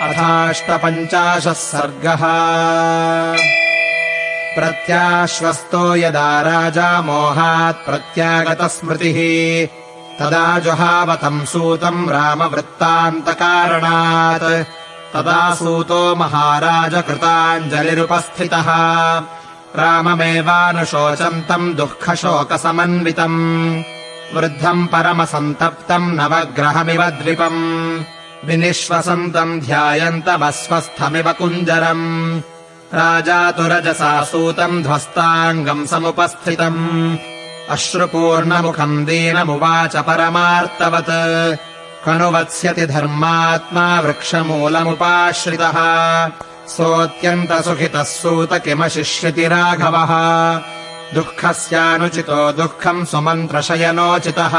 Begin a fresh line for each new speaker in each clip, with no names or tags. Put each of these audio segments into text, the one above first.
अथाष्टपञ्चाशः सर्गः। प्रत्याश्वस्तो यदा राजा मोहात् प्रत्यागतस्मृतिः तदा जुहावतम् सूतम् रामवृत्तान्तकारणात्। तदा सूतो महाराज कृताञ्जलिरुपस्थितः राममेवानुशोचन्तम् दुःखशोकसमन्वितम्। वृद्धम् परमसन्तप्तम् नवग्रहमिव द्विपम् विनिश्वसन्तम् ध्यायन्तमस्वस्थमिव कुञ्जरम्। राजा तु रजसा सूतम् ध्वस्ताङ्गम् समुपस्थितम्। अश्रुपूर्णमुखम् दीनमुवाच परमार्तवत् कनुवत्स्यति धर्मात्मा वृक्षमूलमुपाश्रितः। सोऽत्यन्तसुखितः सूत किमशिष्यति राघवः। दुःखस्यानुचितो दुःखम् सुमन्त्रशयनोचितः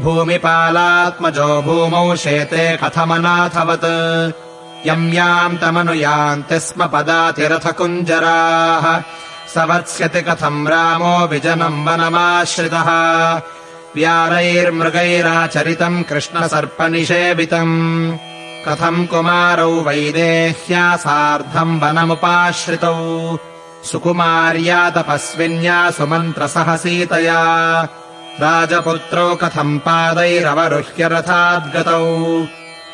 भूमिपालात्मजो भूमौ शेते कथमनाथवत्। यम् याम् तमनुयान्ति स्म पदातिरथकुञ्जराः। स वत्स्यति कथम् रामो विजनम् वनमाश्रितः। व्यारैर्मृगैराचरितम् कृष्णसर्पनिषेवितम्। कथम् कुमारौ वैदेह्या सार्धम् वनमुपाश्रितौ। सुकुमार्या तपस्विन्या सुमन्त्रसह सीतया राजपुत्रौ कथम् पादैरवरुह्य रथाद्गतौ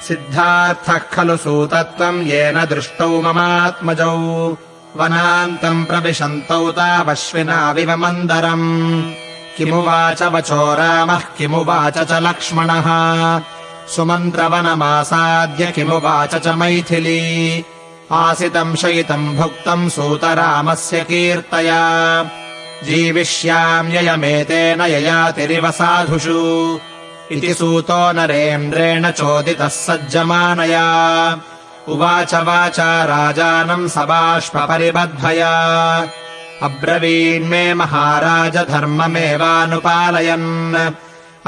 सिद्धार्थः खलु सूतत्वम् येन दृष्टौ ममात्मजौ। वनान्तम् प्रविशन्तौ तावश्विनाविव मन्दरम्। किमुवाच वचो रामः किमुवाच च लक्ष्मणः। सुमन्त्रवनमासाद्य किमुवाच च मैथिली। आसितम् शयितम् भुक्तम् सूतरामस्य कीर्तया जीविष्याम्ययमेतेन ययातिरिव साधुषु इति सूतो नरेन्द्रेण चोदितः सज्जमानया। उवाच वाचा राजानम् सबाष्परिबद्धया अब्रवीन्मे महाराज धर्ममेवानुपालयन्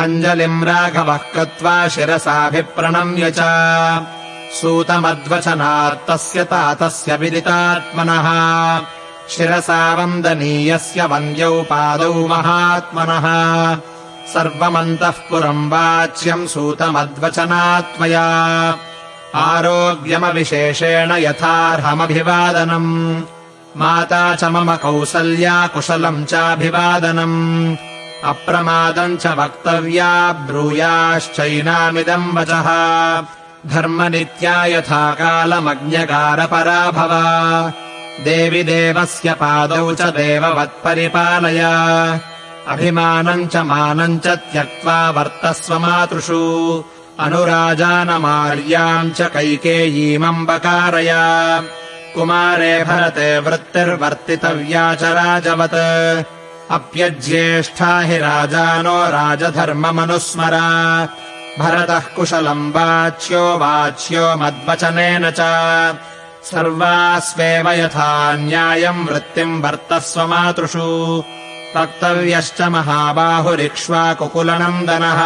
अञ्जलिम् राघवः कृत्वा शिरसाभिप्रणम्य च। सूतमद्वचनात्तस्य तातस्य विदितात्मनः शिरसा वन्दनीयस्य वन्द्यौ पादौ महात्मनः। सर्वमन्तः पुरम् वाच्यम् सूतमद्वचनात्मया। आरोग्यमविशेषेण यथार्हमभिवादनम्। माता च मम कौसल्या कुशलम् चाभिवादनम्। अप्रमादम् च वक्तव्या ब्रूयाश्चैनामिदम् वचः। धर्मनित्या यथा कालमज्ञकारपरा भव देवि देवस्य पादौ च देववत्परिपालय। अभिमानम् च मानम् च त्यक्त्वा वर्तस्व मातृषु। अनुराजानमार्याम् च कैकेयीमम्बकारय। कुमारे भरते वृत्तिर्वर्तितव्या च राजवत्। अप्यज्येष्ठा हि राजानो राजधर्ममनुस्मर। भरतः कुशलम् वाच्यो वाच्यो मद्वचनेन च सर्वास्वेव यथा न्यायम् वृत्तिम् वर्तस्व मातृषु वक्तव्यश्च महाबाहुरिक्ष्वाकुकुलनन्दनः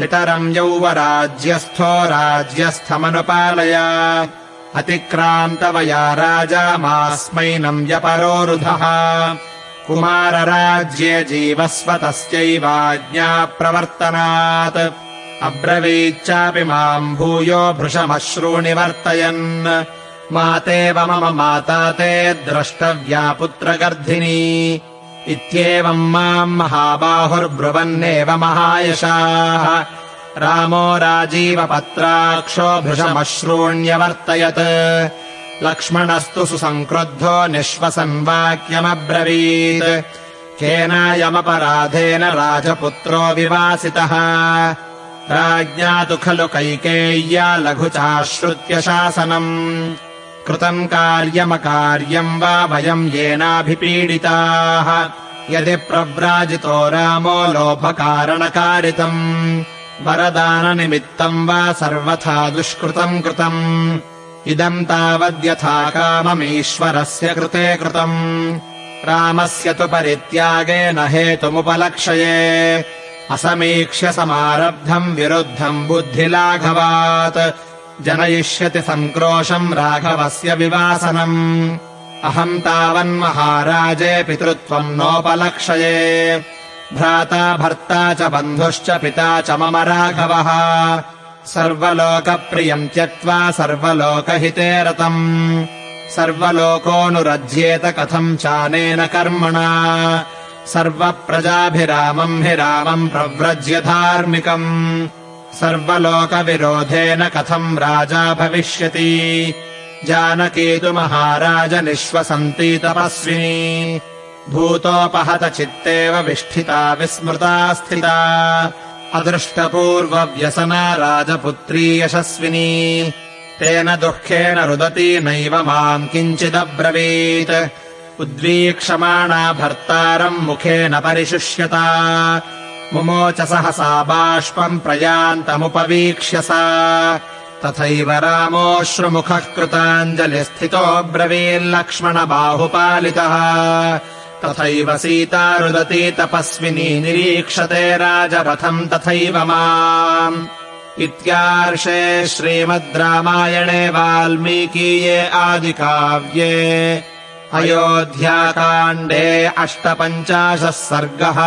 नितरम् यौवराज्यस्थो राज्यस्थमनुपालय। अतिक्रान्तवया राजा मास्मैनम् व्यपरोरुधः कुमारराज्ये जीवस्व तस्यैवाज्ञा प्रवर्तनात्। अब्रवीच्चापि माम् भूयो भृशमश्रूणि वर्तयन् मातेव मम माता ते द्रष्टव्या पुत्रगर्धिनी। इत्येवम् माम् महाबाहुर्ब्रुवन्नेव महायशाः। रामो राजीवपत्राक्षो भृशमश्रूण्यवर्तयत्। लक्ष्मणस्तु सुसङ्क्रुद्धो निःश्वसन् वाक्यमब्रवीत् केनायमपराधेन राजपुत्रो विवासितः। राज्ञा तु खलु कैकेय्या लघु चाश्रुत्य शासनम् कृतम् कार्यमकार्यम् वा वयम् येनाभिपीडिताः। यदि प्रव्राजितो रामो लोभकारणकारितम् वरदाननिमित्तम् वा सर्वथा दुष्कृतम् कृतम्। इदम् तावद्यथा काममीश्वरस्य कृते कृतम्। रामस्य तु परित्यागेन हेतुमुपलक्षये। असमीक्ष्य समारब्धम् विरुद्धम् बुद्धिलाघवात् जनयिष्यति सङ्क्रोशम् राघवस्य विवासनम्। अहम् तावन्महाराजे पितृत्वम् नोपलक्षये। भ्राता भर्ता च बन्धुश्च पिता च मम राघवः। सर्वलोकप्रियम् त्यक्त्वा सर्वलोकहिते रतम्। सर्वलोकोऽनुरज्येत कथम् चानेन कर्मणा। सर्वप्रजाभिरामम् हि रामम् प्रव्रज्य धार्मिकम् सर्वलोकविरोधेन कथम् राजा भविष्यति? जानकी तु महाराज निःश्वसन्ती तपस्विनी। भूतोपहतचित्तेव विष्ठिता विस्मृता स्थिता। अदृष्टपूर्वव्यसना राजपुत्री यशस्विनी। तेन दुःखेन रुदती नैव माम् किञ्चिदब्रवीत्। उद्वीक्षमाणा भर्तारम् मुखेन परिशुष्यता मुमोच सहसा बाष्पम् प्रयान्तमुपवीक्ष्य सा। तथैव रामोऽश्रुमुखः कृताञ्जलिस्थितो ब्रवील्लक्ष्मणबाहुपालितः तथैव सीता रुदती तपस्विनी निरीक्षते राजरथम् तथैव माम्। इत्यार्षे श्रीमद् रामायणे वाल्मीकीये आदिकाव्ये अयोध्याकाण्डे अष्टपञ्चाशः सर्गः